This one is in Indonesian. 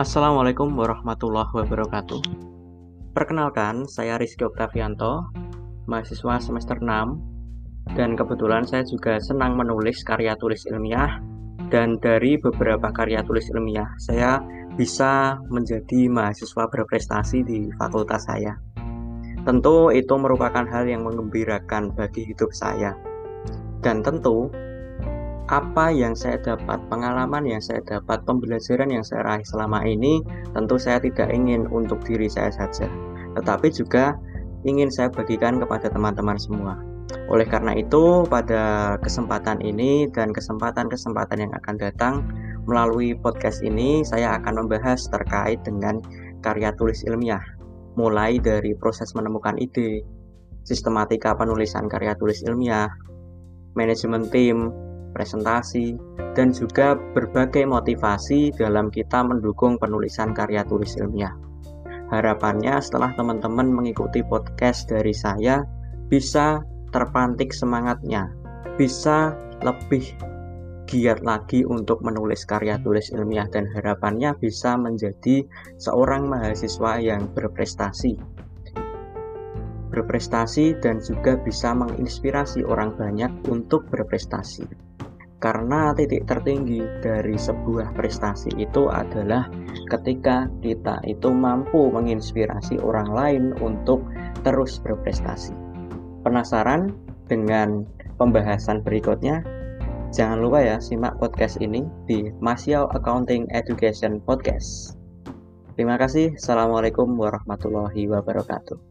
Assalamualaikum warahmatullahi wabarakatuh. Perkenalkan, saya Rizky Oktavianto, mahasiswa semester 6, dan kebetulan saya juga senang menulis karya tulis ilmiah, dan dari beberapa karya tulis ilmiah, saya bisa menjadi mahasiswa berprestasi di fakultas saya. Tentu itu merupakan hal yang mengembirakan bagi hidup saya. Dan tentu apa yang saya dapat, pengalaman yang saya dapat, pembelajaran yang saya raih selama ini, tentu saya tidak ingin untuk diri saya saja, tetapi juga ingin saya bagikan kepada teman-teman semua. Oleh karena itu, pada kesempatan ini dan kesempatan-kesempatan yang akan datang, melalui podcast ini, saya akan membahas terkait dengan karya tulis ilmiah, mulai dari proses menemukan ide, sistematika penulisan karya tulis ilmiah, manajemen tim, presentasi, dan juga berbagai motivasi dalam kita mendukung penulisan karya tulis ilmiah. Harapannya setelah teman-teman mengikuti podcast dari saya bisa terpantik semangatnya, bisa lebih giat lagi untuk menulis karya tulis ilmiah dan harapannya bisa menjadi seorang mahasiswa yang berprestasi berprestasi dan juga bisa menginspirasi orang banyak untuk berprestasi karena titik tertinggi dari sebuah prestasi itu adalah ketika kita itu mampu menginspirasi orang lain untuk terus berprestasi. Penasaran dengan pembahasan berikutnya? Jangan lupa ya simak podcast ini di Masiau Accounting Education Podcast. Terima kasih. Assalamualaikum warahmatullahi wabarakatuh.